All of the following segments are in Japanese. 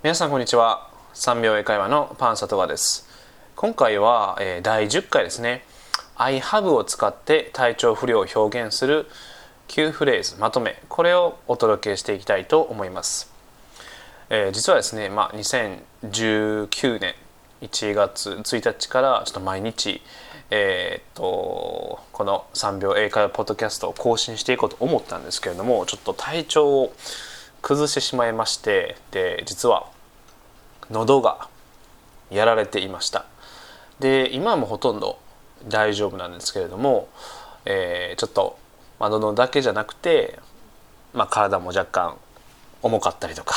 皆さんこんにちは。3秒英会話のパンサトガです。今回は、えー、第10回ですね。I have を使って体調不良を表現する9フレーズまとめ。これをお届けしていきたいと思います、えー、実はですね、まあ、2019年1月1日からちょっと毎日えー、っとこの3秒英会話ポッドキャストを更新していこうと思ったんですけれどもちょっと体調を崩してしまいましてで実は喉がやられていました。で今もほとんど大丈夫なんですけれども、えー、ちょっと、まあ、喉だけじゃなくて、まあ、体も若干重かったりとか、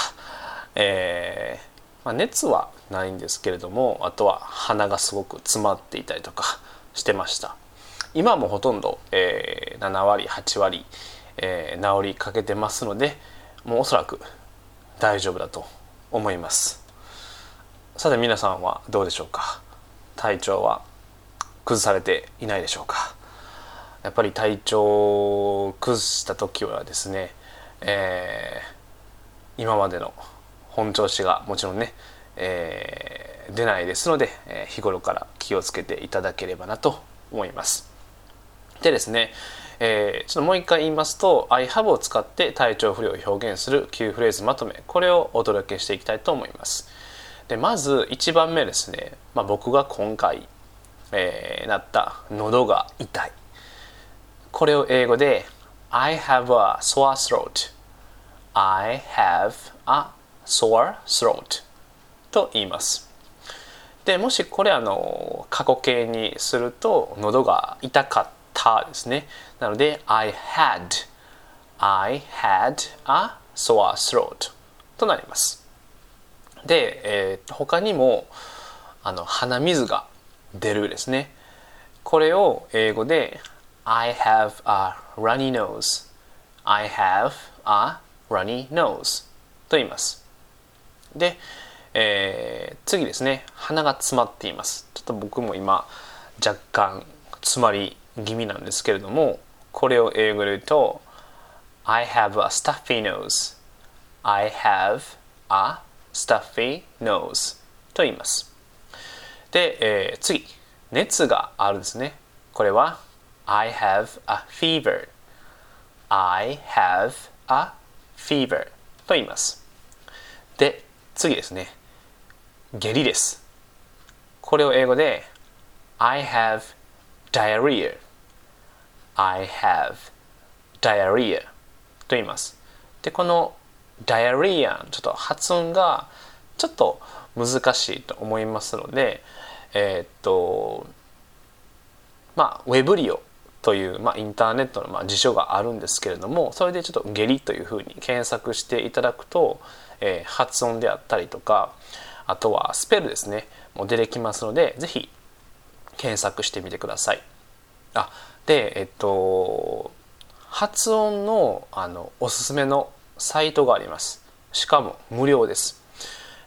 えーまあ、熱はないんですけれどもあとは鼻がすごく詰まっていたりとかしてました。今もほとんど、えー、7割8割、えー、治りかけてますのでもうおそらく大丈夫だと思います。さて皆さんはどうでしょうか？体調は崩されていないでしょうか？やっぱり体調を崩した時はですね、えー、今までの本調子がもちろんね、えー、出ないですので、えー、日頃から気をつけていただければなと思います。でですね、えー、ちょっともう一回言いますと I have を使って体調不良を表現する9フレーズまとめこれをお届けしていきたいと思います。でまず1番目ですね、まあ、僕が今回、えー、なった喉が痛い。これを英語で I have a sore throat I have a sore throat と言います。でもしこれあの過去形にすると喉が痛かったたですね。なので、I had, I had a sore throat となります。で、えー、他にもあの鼻水が出るですね。これを英語で I have a runny nose I have a runny nose と言います。で、えー、次ですね。鼻が詰まっています。ちょっと僕も今若干詰まり気味なんですけれどもこれを英語で言うと I have a stuffy nose. I have a stuffy nose と言います。で、えー、次熱があるんですね。これは I have a fever. I have a fever と言います。で次ですね。下痢です。これを英語で I have diarrhea. I have diarrhea と言います。でこの diarrhea ちょっと発音がちょっと難しいと思いますのでえー、っとまあウェブリオという、まあ、インターネットの、まあ、辞書があるんですけれどもそれでちょっと下痢というふうに検索していただくと、えー、発音であったりとかあとはスペルですねも出てきますので是非検索してみてください。あでえっと発音のあのおすすめのサイトがあります。しかも無料です。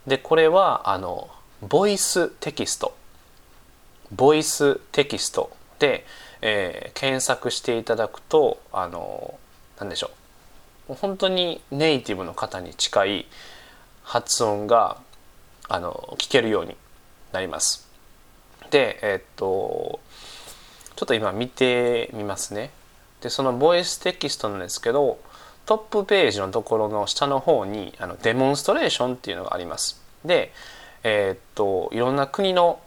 でこれはあのVoiceText。VoiceText で、えー、検索していただくとあの何でしょう。本当にネイティブの方に近い発音があの聞けるようになります。でえっとちょっと今見てみますね。でその VoiceText なんですけどトップページのところの下の方にあのデモンストレーションっていうのがあります。でえー、っといろんな国の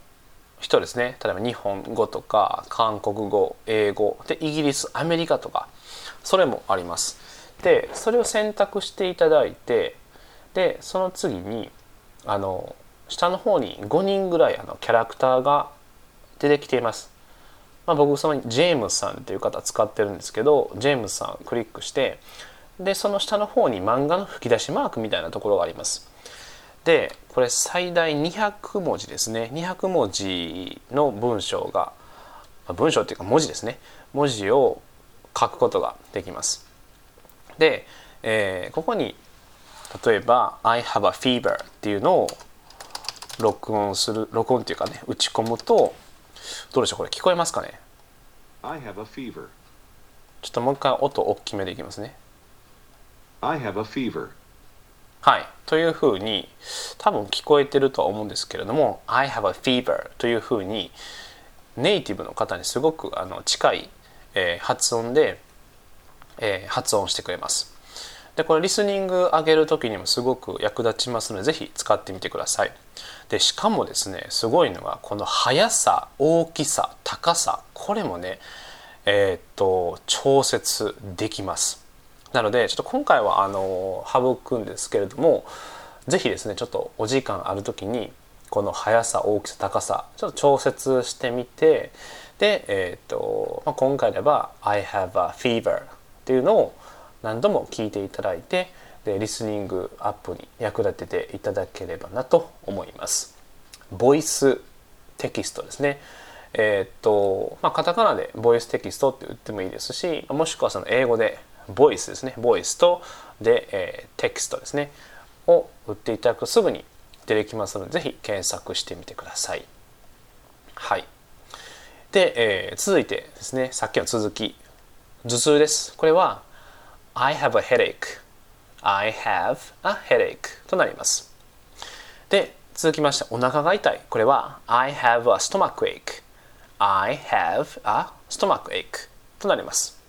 人ですね。例えば日本語とか韓国語英語でイギリスアメリカとかそれもあります。でそれを選択していただいてでその次にあの下の方に5人ぐらいあのキャラクターが出てきています。まあ、僕そのジェームスさんっていう方使ってるんですけどジェームスさんクリックしてでその下の方に漫画の吹き出しマークみたいなところがあります。でこれ最大200文字ですね。200文字の文章が文章っていうか文字ですね。文字を書くことができます。で、えー、ここに例えば「I have a fever」っていうのを録音する録音っていうかね打ち込むとどうでしょうこれ聞こえますかね？I have a fever. ちょっともう一回音大きめでいきますね I have a fever. はい、というふうに多分聞こえてるとは思うんですけれども「I have a fever」というふうにネイティブの方にすごくあの近い、えー、発音で、えー、発音してくれます。でこれリスニング上げる時にもすごく役立ちますので是非使ってみてください。でしかもですねすごいのがこの速さ大きさ高さこれもねえー、っと調節できます。なのでちょっと今回はあの省くんですけれども是非ですねちょっとお時間ある時にこの速さ大きさ高さちょっと調節してみてで、えーとまあ、今回では「I have a fever」っていうのを何度も聞いていただいてでリスニングアップに役立てていただければなと思います。ボイステキストですね。えっ、と、まあ、カタカナでボイステキストって言ってもいいですし、もしくはその英語でボイスですね。ボイスとで、えー、テキストですね。を打っていただくとすぐに出てきますので、ぜひ検索してみてください。はい。で、えー、続いてですね、さっきの続き。頭痛です。これは I have a headache I have a headache となりますで続きましてお腹が痛いこれは I have a stomach ache I have a stomach ache となります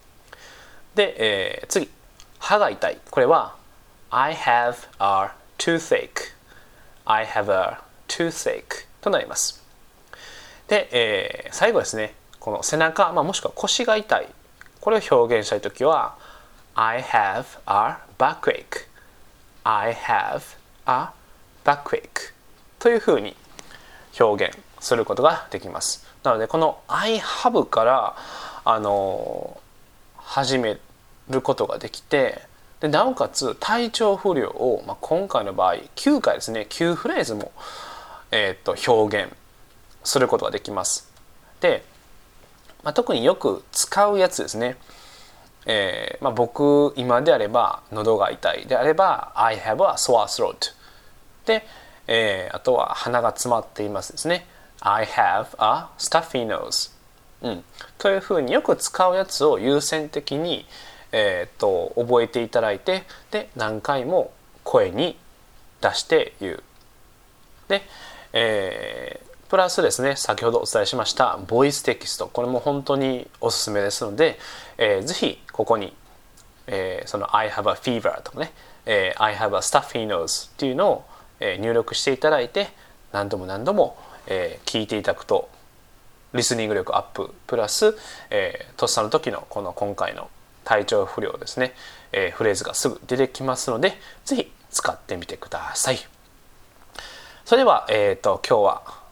で、えー、次歯が痛いこれは I have a toothache I have a toothache となりますで、えー、最後ですねこの背中、まあ、もしくは腰が痛いこれを表現したいときは I have a backache. I have a backache. というふうに表現することができます。なのでこの I have からあの始めることができてでなおかつ体調不良を、まあ、今回の場合9回ですね。9フレーズも、えー、と表現することができます。で、まあ、特によく使うやつですね。えーまあ、僕今であれば喉が痛い。であれば I have a sore throat で、えー、あとは鼻が詰まっていますですね。I have a stuffy nose、うん、というふうによく使うやつを優先的に、えーと、覚えていただいてで何回も声に出して言う。で、えー、プラスですね先ほどお伝えしましたボイステキスト。これも本当におすすめですので、えー、ぜひここに、えー、その I have a fever とかね、えー、I have a stuffy nose っていうのを、えー、入力していただいて何度も何度も、えー、聞いていただくとリスニング力アッププラス、えー、とっさの時のこの今回の体調不良ですね、えー、フレーズがすぐ出てきますのでぜひ使ってみてください。それでは、えーと今日は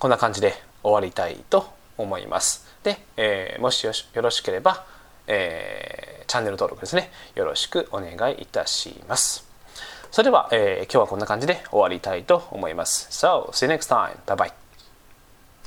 こんな感じで終わりたいと思います。で、えー、もしよろしければ、えー、チャンネル登録ですね、よろしくお願いいたします。それでは、えー、今日はこんな感じで終わりたいと思います。So, see you next time. Bye bye.